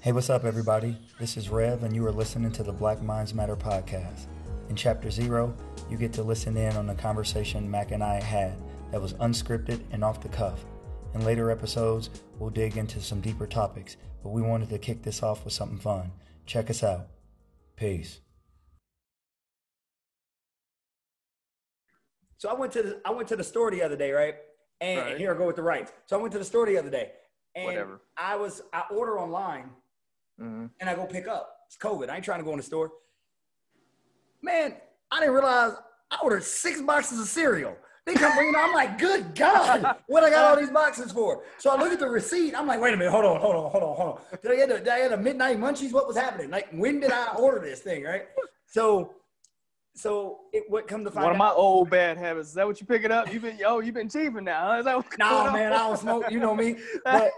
Hey, what's up, everybody? This is Rev, and you are listening to the Black Minds Matter podcast. In Chapter Zero, you get to listen in on the conversation maK and I had that was unscripted and off the cuff. In later episodes, we'll dig into some deeper topics, but we wanted to kick this off with something fun. Check us out. Peace. So I went to the, I went to the store the other day, right? And Right. here I go with the rights. So I went to the store the other day, and Whatever. I was I order online hmm and I go pick up. It's COVID. I ain't trying to go in the store. Man, I didn't realize I ordered six boxes of cereal. They come bringing. I'm like, good God, what I got all these boxes for? So I look at the receipt. I'm like, wait a minute, hold on, hold on, hold on, hold on. Did I get the, did I get a midnight munchies? What was happening? Like, when did I order this thing? Right. So, so it what come to find out. One of out? my old bad habits. Is that what you picking up? You've been yo, you've been cheaping now. Is that what's No, man, I don't smoke. You know me. But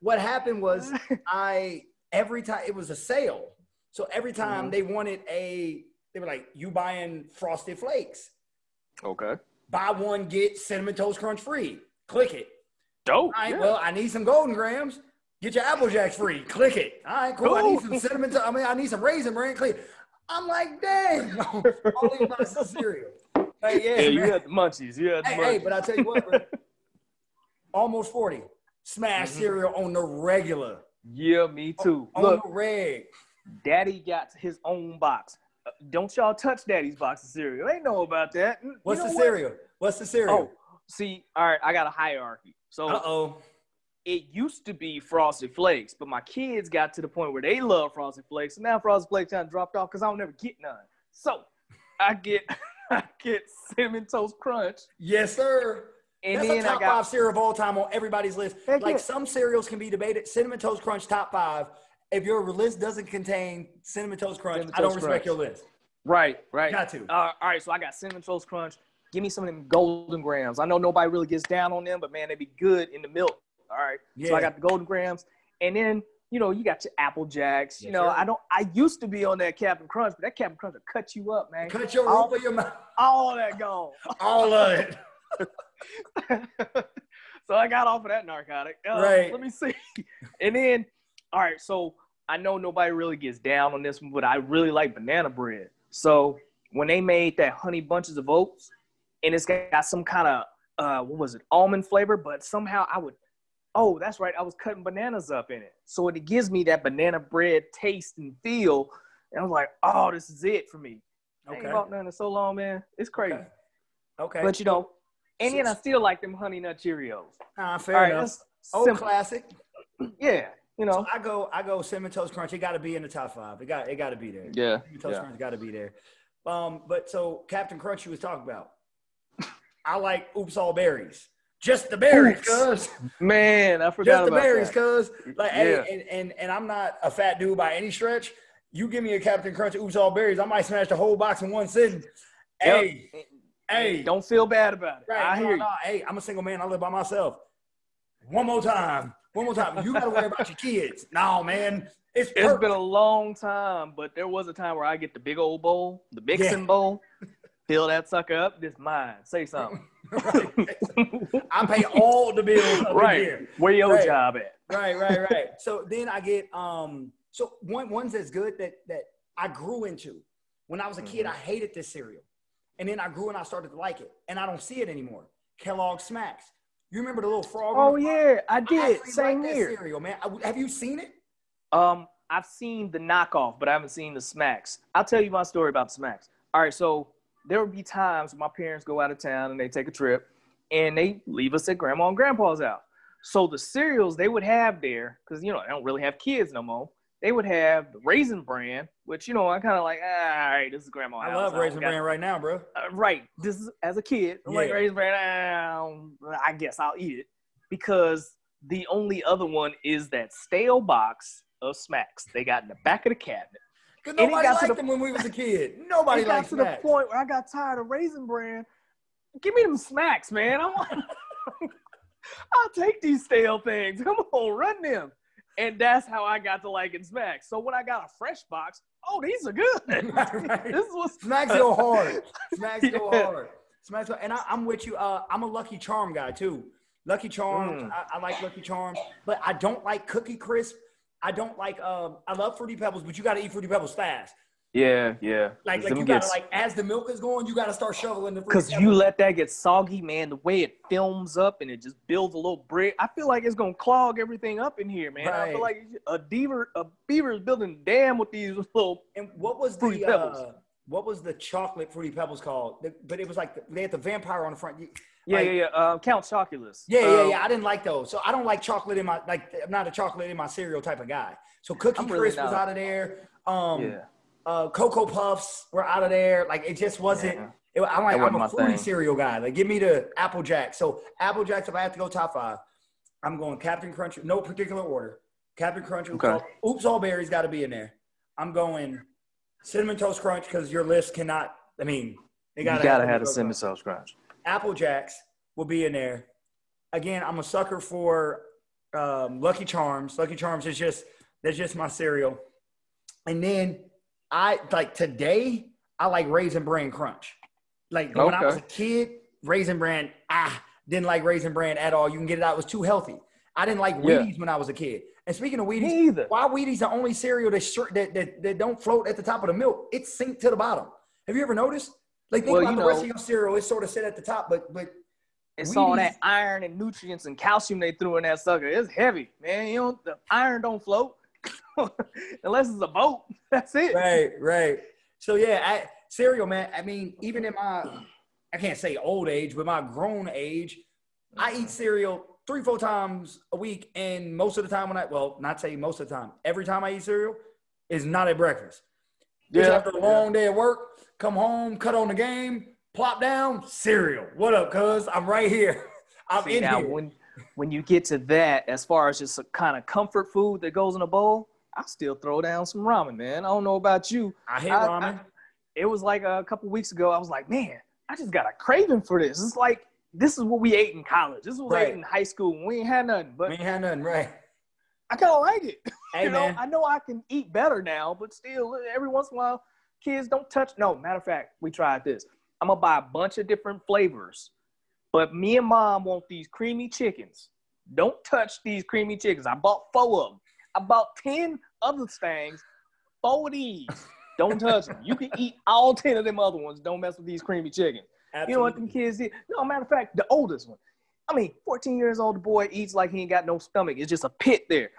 what happened was I every time it was a sale. So every time Mhm. they wanted a, they were like, "You buying Frosted Flakes? okay. Buy one get Cinnamon Toast Crunch free." Click it. Dope. All right. yeah. Well, I need some Golden Grahams. Get your Apple Jacks free. Click it. All right. Cool. I need some cinnamon. To- I mean, I need some raisin bran. Click. it. I'm like, dang. All these boxes of cereal. Hey, yeah, yeah, you had the munchies. You had the Hey, munchies. hey, but I tell you what, bro. Almost 40. Smash Mhm. cereal on the regular. Yeah, me too. On Look, the reg. Daddy got his own box. Uh, don't y'all touch Daddy's box of cereal. They know about that. Mm, you What's know the what? cereal? What's the cereal? Oh, see, all right, I got a hierarchy. So Uh oh. it used to be Frosted Flakes, but my kids got to the point where they love Frosted Flakes, and now Frosted Flakes kind of dropped off because I don't never get none. So I get I get cinnamon toast crunch, Yes, sir. And That's then a top I got five cereal of all time on everybody's list. Like yeah. some cereals can be debated. Cinnamon Toast Crunch top five. If your list doesn't contain Cinnamon Toast Crunch, Cinnamon I don't Toast respect Crunch. your list. right, right. Got to. Uh, all right, so I got cinnamon toast crunch. Give me some of them golden grahams. I know nobody really gets down on them, but man, they'd be good in the milk. All right. Yeah. So I got the golden grahams, and then you know you got your apple jacks. You know sir. I don't. I used to be on that Captain Crunch, but that Captain Crunch will cut you up, man. Cut your All- roof of your mouth. All that gone. All of it. so I got off of that narcotic. Uh, Right. Let me see. And then, all right. So I know nobody really gets down on this one, but I really like banana bread. So when they made that honey bunches of oats, and it's got some kind of uh, what was it, almond flavor, but somehow I would. Oh, that's right. I was cutting bananas up in it, so it gives me that banana bread taste and feel. And I was like, oh, this is it for me. I ain't Okay. bought none in so long, man. It's crazy. Okay. Okay. But you know, and then I still like them honey nut Cheerios. Ah, fair All right, enough. that's Old simple. classic. Yeah, you know. I go, I go cinnamon toast crunch. It got to be in the top five. It got, it got to be there. Yeah, Cinnamon toast yeah. crunch got to be there. Um, but so Captain Crunch, you was talking about. I like oops all berries, just the berries, Oops. cuz Man, I forgot just the about berries, that. cuz like, Yeah. hey, and, and and I'm not a fat dude by any stretch. You give me a Captain Crunch oops all berries, I might smash the whole box in one sitting. Yep. Hey, hey, Don't feel bad about it. Right. I no, hear no, you. Hey, I'm a single man. I live by myself. One more time. One more time. You got to worry about your kids. No, man. It's, It's been a long time, but there was a time where I get the big old bowl, the Bixen Yeah. bowl, fill that sucker up. This mine. Say something. right. I pay all the bills right. here. Where your Right. job at? Right, right, right. so then I get um. So one ones that's good that that I grew into. When I was a kid, Mm-hmm. I hated this cereal, and then I grew and I started to like it, and I don't see it anymore. Kellogg Smacks. You remember the little frog? Oh yeah, I I did. actually Same like that here. cereal, man. I- have you seen it? Um, I've seen the knockoff, but I haven't seen the smacks. I'll tell you my story about smacks. All right, so there would be times when my parents go out of town and they take a trip and they leave us at grandma and grandpa's house. So the cereals they would have there, because you know, they don't really have kids no more. They would have the raisin bran, which you know, I kind of like, ah, all right, this is grandma. I love Raisin got- Bran right now, bro. uh, right. This is as a kid. I'm like Yeah. raisin bran. ah, I guess I'll eat it because the only other one is that stale box of smacks they got in the back of the cabinet. Cause And it nobody got to liked the- them when we was a kid. Nobody it got to the point where I got tired of raisin bran. Give me them smacks, man. I want. I'll take these stale things. Come on, run them. And that's how I got to liking smacks. So when I got a fresh box, oh, these are good. Right, this was Smacks go hard. Smacks go hard. Smacks go, and I, I'm with you. Uh, I'm a Lucky Charm guy too. Lucky Charms. Mm. I, I like Lucky Charms, but I don't like Cookie Crisp I don't like. Um, I love fruity pebbles, but you got to eat fruity pebbles fast. Yeah, yeah. Like, like you gotta gets- like as the milk is going, you gotta start shoveling the Cause you let that get soggy, man. The way it films up and it just builds a little brick. I feel like it's gonna clog everything up in here, man. I feel like a beaver, a beaver is building a dam with these little. And what was the uh, what was the chocolate fruity pebbles called? But it was like the, they had the vampire on the front. Yeah, like- yeah, yeah. Uh, Count Chocula. Yeah, yeah, Um, yeah. I didn't like those. So I don't like chocolate in my like. I'm not a chocolate in my cereal type of guy. So Cookie really Crisp was out of there. Um, Yeah. Uh, Cocoa Puffs were out of there. Like it just wasn't. Yeah. It, I'm like I'm a fruity cereal guy. Like give me the Apple Jacks. So Apple Jacks. If I have to go top five, I'm going Captain Crunch. No particular order. Captain Crunch. Oops, Okay. all, Oops All Berries got to be in there. I'm going Cinnamon Toast Crunch because your list cannot. I mean, they gotta, gotta Cinnamon have a cinnamon toast crunch. Apple Jacks will be in there. Again, I'm a sucker for um, Lucky Charms. Lucky Charms is just that's just my cereal. And then I like today I like Raisin Bran Crunch. Like when I was a kid, Raisin Bran ah didn't like Raisin Bran at all. You can get it out. It was too healthy. I didn't like Yeah. Wheaties when I was a kid. And speaking of Wheaties, why Wheaties the only cereal that, that, that that don't float at the top of the milk? It sink to the bottom. Have you ever noticed? Like think Well, about the rest of your cereal. It's sort of sit at the top, but but It's all that iron and nutrients and calcium they threw in that sucker. It's heavy, man. You don't the iron don't float unless it's a boat. That's it. right, right. So yeah, I, cereal, man. I mean, even in my, I can't say old age, but my grown age, I eat cereal three, four times a week, and most of the time when I, well, not say most of the time, every time I eat cereal is not at breakfast. Just Yeah, after a long day at work, come home, cut on the game, plop down, cereal. What up, cuz? I'm right here. I'm See, in now here. when when you get to that, as far as just a kind of comfort food that goes in a bowl, I still throw down some ramen, man. I don't know about you. I hate I- ramen. It was like a couple weeks ago. I was like, man, I just got a craving for this. It's like this is what we ate in college. This is what we ate in high school. We ain't had nothing, but we ain't had nothing, right? I kind of like it. Hey, you know, man. I know I can eat better now, but still, every once in a while, kids don't touch. No, matter of fact, we tried this. I'm gonna buy a bunch of different flavors, but me and mom want these creamy chickens. Don't touch these creamy chickens. I bought four of them. I bought ten other things. Four of these. Don't touch them. You can eat all ten of them other ones. Don't mess with these creamy chickens. You know what them kids did? No, matter of fact, the oldest one. I mean, 14 years old, the boy eats like he ain't got no stomach. It's just a pit there.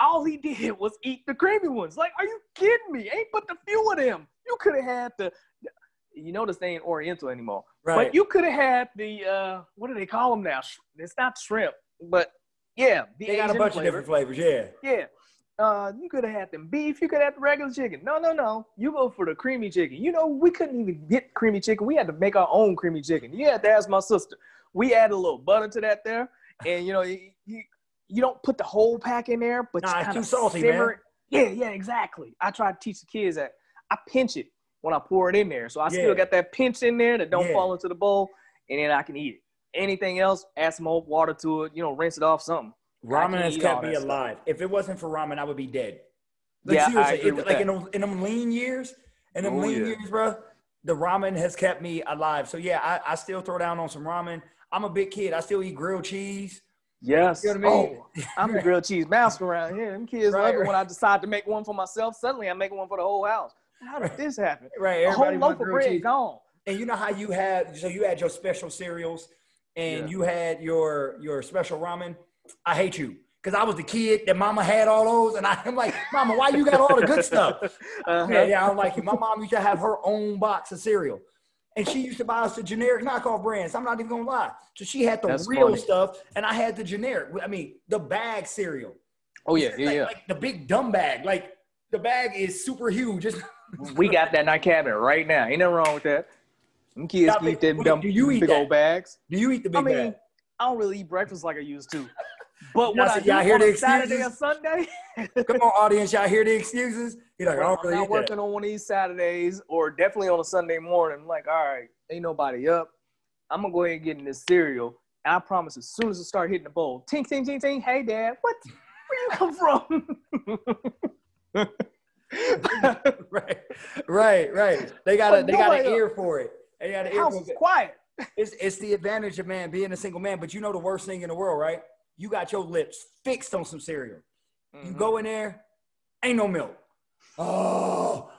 All he did was eat the creamy ones. Like, are you kidding me? Ain't but the few of them. You could have had the, you notice they ain't Oriental anymore. Right. But you could have had the, uh, what do they call them now? It's not shrimp, but yeah, the they got a bunch flavor. of different flavors, yeah. Yeah. Uh, you could have had them beef. You could have had the regular chicken. No, no, no. You go for the creamy chicken. You know, we couldn't even get creamy chicken. We had to make our own creamy chicken. To ask my sister. We added a little butter to that there, and you know, you you, you don't put the whole pack in there, but Nah, it's too salty, simmer man. it. Yeah, yeah, exactly. I try to teach the kids that I pinch it when I pour it in there, so I Yeah. still got that pinch in there that don't Yeah. fall into the bowl, and then I can eat it. Anything else, add some more water to it. You know, rinse it off something. Ramen has kept me that stuff. alive. If it wasn't for ramen, I would be dead. Like Yeah, I agree it- with like that. in them, in them lean years, in them Oh, lean yeah. years, bro, the ramen has kept me alive. So yeah, I, I still throw down on some ramen. I'm a big kid. I still eat grilled cheese. Yes. You know what I mean? Oh, I'm the grilled cheese master around here. Them kids Right, love it right. when I decide to make one for myself. Suddenly I'm making one for the whole house. How did this happen? Right, A whole everybody loaf want of bread cheese. gone. And you know how you had so you had your special cereals and Yeah. you had your your special ramen. I hate you. Because I was the kid that mama had all those, and I, I'm like, Mama, why you got all the good stuff? Uh-huh. Yeah, yeah, I don't like you. My mom used to have her own box of cereal. And she used to buy us the generic knockoff brands. I'm not even gonna lie. So she had the That's real funny. stuff, and I had the generic. I mean, the bag cereal. Oh yeah, yeah, like, yeah. like the big dumb bag. Like the bag is super huge. It's, we got that in our cabinet right now. Ain't nothing wrong with that. Them kids can eat them dumb do you eat big that? old bags. do you eat the big I mean, bag? I don't really eat breakfast like I used to. But what I y'all hear on the a Saturday or excuses? Sunday, Come on, audience, y'all hear the excuses? You're like, I don't I'm not working that. on one of these Saturdays or definitely on a Sunday morning. I'm like, all right, ain't nobody up. I'm gonna go ahead and get in this cereal. And I promise, as soon as it start hitting the bowl, ting, ting, ting, ting. Hey, Dad, what? Where you come from? right, right, right. They got a they got an ear for it. They got an the ear house for is it. quiet. It's it's the advantage of man being a single man. But you know the worst thing in the world, right? You got your lips fixed on some cereal. You Mhm. go in there, Ain't no milk. Oh,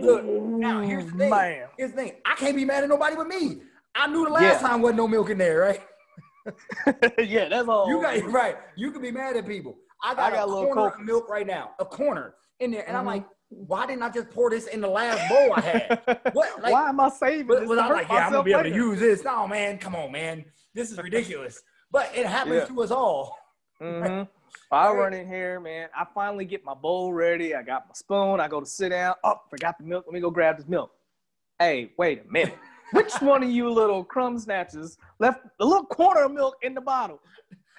look. Now here's the thing. Man. Here's the thing. I can't be mad at nobody but me. I knew the last Yeah. time wasn't no milk in there, right? yeah, that's all. You got right. You can be mad at people. I got, I got a a little corner Coke. of milk right now, a corner in there, and I'm Mhm. like, why didn't I just pour this in the last bowl I had? What? Like, Why am I saving But, this? but to I'm like, yeah, I'm gonna be able to use this. No, man, come on, man. This is ridiculous. But it happens Yeah. to us all. hmm I run in here, man. I finally get my bowl ready. I got my spoon. I go to sit down. Oh, forgot the milk. Let me go grab this milk. Hey, wait a minute. Which one of you little crumb snatchers left the little corner of milk in the bottle?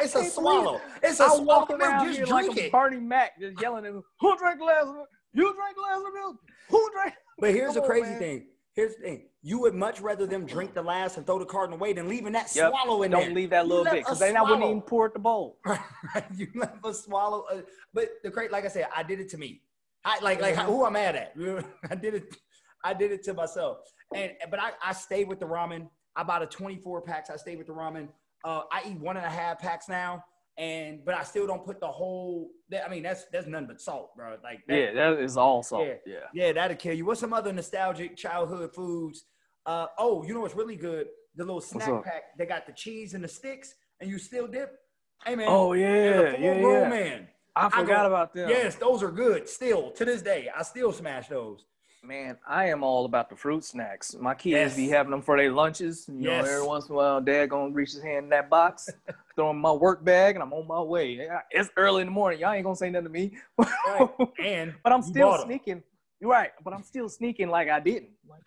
It's a can't swallow. It's a I swallow. walk of around milk. here Just like drink a it. Bernie Mac, just yelling at me, who drank a glass of milk? You drank a glass of milk? Who drank? But here's the Come on, crazy man. thing. Here's the thing. You would much rather them drink the last and throw the carton away than leaving that Yep. swallow in there. Don't leave that little bit because then I wouldn't even pour it the bowl. Right, right. You left a swallow. Uh, but the crazy, like I said, I did it to me. I like like who I'm mad at. I did it. I did it to myself. And but I I stayed with the ramen. I bought a 24 packs. I stayed with the ramen. Uh, I eat one and a half packs now. And but I still don't put the whole. that- I mean that's that's nothing but salt, bro. Like that, Yeah, that is all salt. Yeah. Yeah. yeah, that'll kill you. What's some other nostalgic childhood foods? Uh, oh, you know what's really good? The little snack pack. They got the cheese and the sticks, and you still dip. Hey man. Oh yeah, yeah, yeah. man. I I forgot go- about them. Yes, those are good. Still to this day, I still smash those. Man, I am all about the fruit snacks. My kids Yes. be having them for their lunches. You Yes. know, every once in a while, dad gonna reach his hand in that box, throw in my work bag, and I'm on my way. It's early in the morning. Y'all ain't gonna say nothing to me. Right. And but I'm still sneaking. You're right, but I'm still sneaking like I didn't. Like,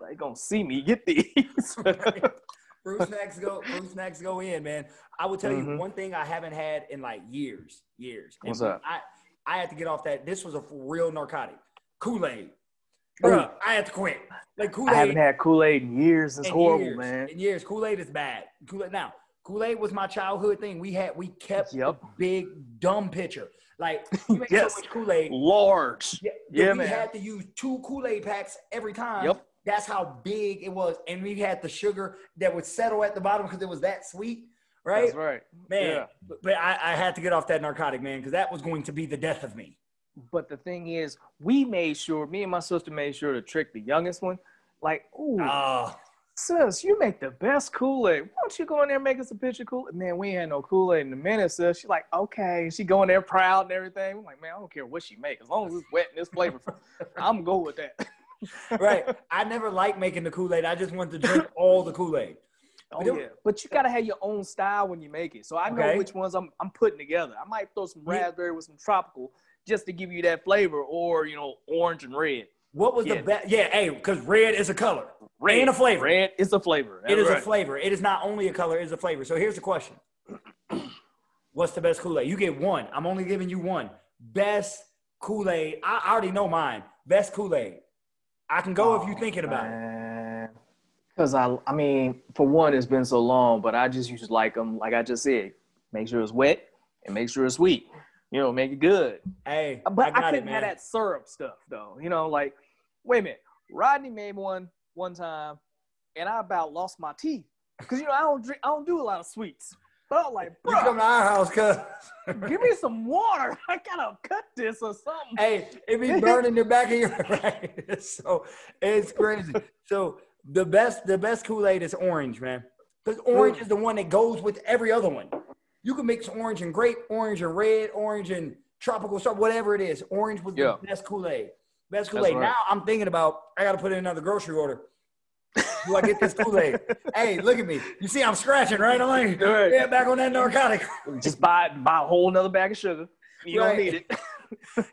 they gonna see me get these. fruit snacks go. Fruit snacks go in, man. I will tell you Mhm. one thing I haven't had in like years, years. And What's that? I I had to get off that. This was a real narcotic. Kool Aid. Bruh, I had to quit. Like Kool Aid. I haven't had Kool Aid in years. It's in horrible, years, man. In years, Kool Aid is bad. Kool Aid now. Kool Aid was my childhood thing. We had we kept Yep. the big dumb pitcher. Like we made Yes. so much Kool Aid. Large. Yeah, Yeah, we man. had to use two Kool Aid packs every time. Yep. That's how big it was, and we had the sugar that would settle at the bottom because it was that sweet, right? That's right. Man, Yeah. but, but I, I had to get off that narcotic, man, because that was going to be the death of me. But the thing is, we made sure, me and my sister made sure to trick the youngest one. Like, ooh, Ah, sis, you make the best Kool-Aid. Why don't you go in there and make us a pitcher of Kool-Aid? Man, we ain't had no Kool-Aid in a minute, sis. She's like, okay. She going there proud and everything. I'm like, man, I don't care what she make. As long as it's wet and it's flavorful, I'm go with that. right. I never liked making the Kool Aid. I just wanted to drink all the Kool Aid. Oh But yeah, but you gotta have your own style when you make it. So I know Okay. which ones I'm I'm putting together. I might throw some raspberry with some tropical just to give you that flavor, or you know, orange and red. What was Yeah. the best? Yeah, hey, because red is a color. Red And a flavor. Red is a flavor. It is That's a flavor. It is not only a color, it is a flavor. So here's the question. What's the best Kool-Aid? You get one. I'm only giving you one. Best Kool-Aid. I I already know mine. Best Kool-Aid. I can go if you're oh, thinking about it. Because I, I mean, for one, it's been so long, but I just used to like them, like I just said, make sure it's wet and make sure it's sweet. You know, make it good. Hey, But I, I couldn't it, have that syrup stuff though. You know, like, wait a minute, Rodney made one one time, and I about lost my teeth because you know I don't drink, I don't do a lot of sweets. But I was like, You come to our house, cuz. give me some water. I gotta cut this or something. hey, it be burning the back of your right. so it's crazy. So the best, the best Kool-Aid is orange, man. Because orange Mm. is the one that goes with every other one. You can mix orange and grape, orange and red, orange and tropical stuff, whatever it is. Orange was Yeah. the best Kool-Aid. Best Kool-Aid. right. Now I'm thinking about I gotta put in another grocery order. Do I get this Kool-Aid? hey, look at me. You see I'm scratching, right? I'm like, Right. yeah, back on that narcotic. Just buy buy a whole nother bag of sugar. You Right. don't need it.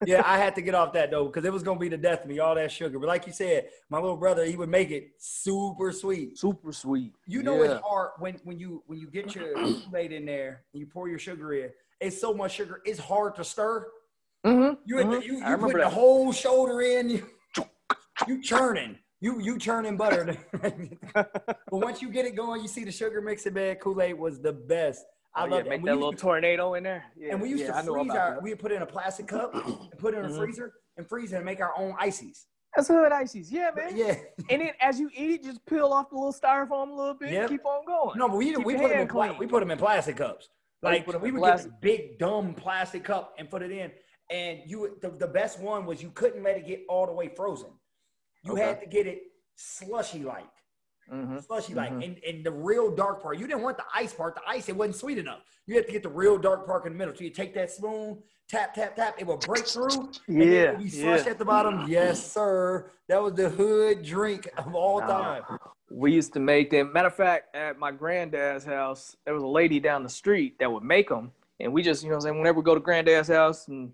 Yeah, I had to get off that though because it was gonna be the death of me, all that sugar. But like you said, my little brother, he would make it super sweet. Super sweet. You know Yeah. it's hard when when you when you get your Kool-Aid in there and you pour your sugar in. It's so much sugar, it's hard to stir. Mhm, You mhm. you, you put the whole shoulder in. You, you churning. You you churning butter. but once you get it going, you see the sugar mixing man. Kool-Aid was the best. I Oh, yeah, love it. make we that used little to- tornado in there. Yeah, and we used yeah, to freeze our, that. we would put it in a plastic cup and put it in a Mhm. freezer and freeze it and make our own ices. That's hood ices. Yeah, man. Yeah. And then as you eat it, just peel off the little styrofoam a little bit Yep. and keep on going. No, but we Keep we put them in hand pla- we put them in plastic cups. Oh, you Like we in would get plastic. a big dumb plastic cup and put it in. and you the, the best one was you couldn't let it get all the way frozen. You Okay. had to get it slushy like. Mhm. Slushy like. Mhm. And, and the real dark part, you didn't want the ice part. The ice, it wasn't sweet enough. You had to get the real dark part in the middle. So you take that spoon, tap, tap, tap, it will break through. Yeah, it'll be slush yeah. at the bottom. Yes, sir. That was the hood drink of all Nah. time. We used to make them. Matter of fact, at my granddad's house, there was a lady down the street that would make them, and we just, you know, I'm saying whenever we go to granddad's house, and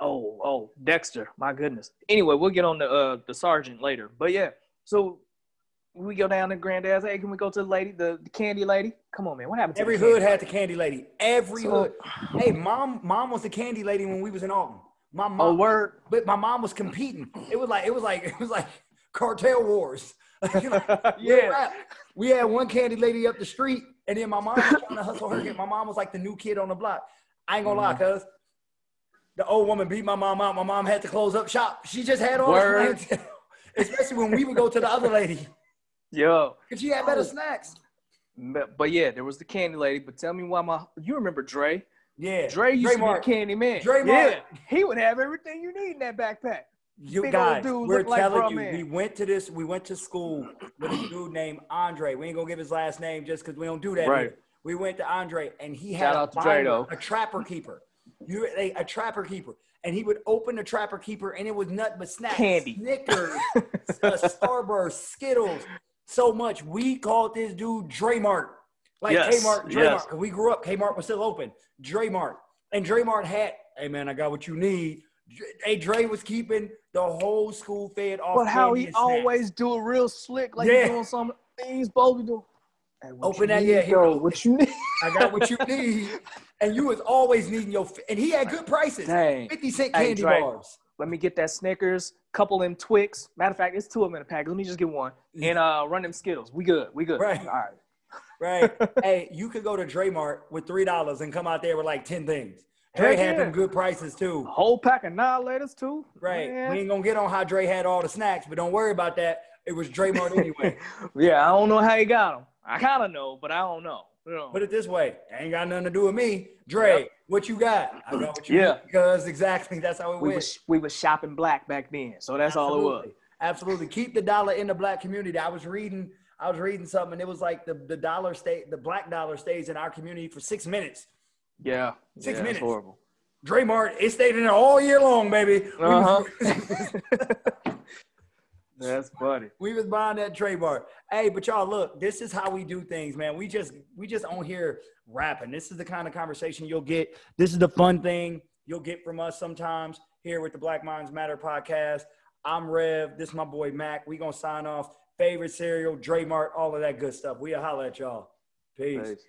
oh, oh, Dexter, my goodness. Anyway, we'll get on the uh, the sergeant later, but yeah. So we go down to granddad's. Hey, can we go to the lady, the, the candy lady? Come on, man. What happened to Every hood candy? had the candy lady. Every So- hood. Hey, mom, mom was the candy lady when we was in Alton. My Oh, mom, word. but my mom was competing. It was like it was like it was like cartel wars. You know, yeah. We had one candy lady up the street, and then my mom was trying to hustle her. My mom was like the new kid on the block. I ain't gonna lie, Mm-hmm. cuz the old woman beat my mom out. My mom had to close up shop. She just had all Word. especially when we would go to the other lady Yo. because she had better Oh. snacks. But, but yeah, there was the candy lady. But tell me why my you remember Dre? Yeah, Dre used to Mart. be candy man. Dre yeah, he would have everything you need in that backpack. You Big guys, dude we're like telling you, Man. we went to this. We went to school with a dude named Andre. We ain't gonna give his last name just because we don't do that. Right. We went to Andre, and he had a, binder, a trapper keeper. You a, a trapper keeper, and he would open the trapper keeper, and it was nothing but snacks, Candy. Snickers, uh, Starburst, Skittles, so much. We called this dude Dre Mart, like Yes, Kmart, Dre yes. Because we grew up. Kmart was still open. Dre Mart, and Dre Mart had, hey man, I got what you need. Dre- Hey, Dre was keeping the whole school fed off. But how he snacks. always do it real slick, like Yeah. he doing some things supposed to do. Hey, Open that- need, yeah, he- What you need? I got what you need, and you was always needing your. And he had good prices, Dang. fifty cent Hey, candy Dre. bars. Let me get that Snickers, couple them Twix. Matter of fact, it's two of them in a pack. Let me just get one and uh, run them Skittles. We good. We good. Right. All right. Right? hey, you could go to Dre Mart with three dollars and come out there with like ten things. Dre Heck had yeah. them good prices too. Whole pack of Now and Laters too. Right? Man. We ain't gonna get on how Dre had all the snacks, but don't worry about that. It was Mart anyway. Yeah, I don't know how he got them. I kind of know, but I don't know. You know. Put it this way, ain't got nothing to do with me. Dre, Yep. What you got? I got what you Yeah. because exactly that's how it we went. was we was shopping black back then, so that's all it was. Absolutely. Absolutely. Keep the dollar in the black community. I was reading, I was reading something, and it was like the, the dollar stay the black dollar stays in our community for six minutes. Yeah. Six yeah, minutes. horrible. Mart, it stayed in there all year long, baby. Uh-huh. That's funny. we was buying that Dre Mart. Hey, but y'all look, this is how we do things, man. We just we just on here rapping. This is the kind of conversation you'll get. This is the fun thing you'll get from us sometimes here with the Black Minds Matter podcast. I'm Rev. This is my boy maK. We gonna sign off. Favorite cereal, Dre Mart, all of that good stuff. We'll holler at y'all. Peace. Peace.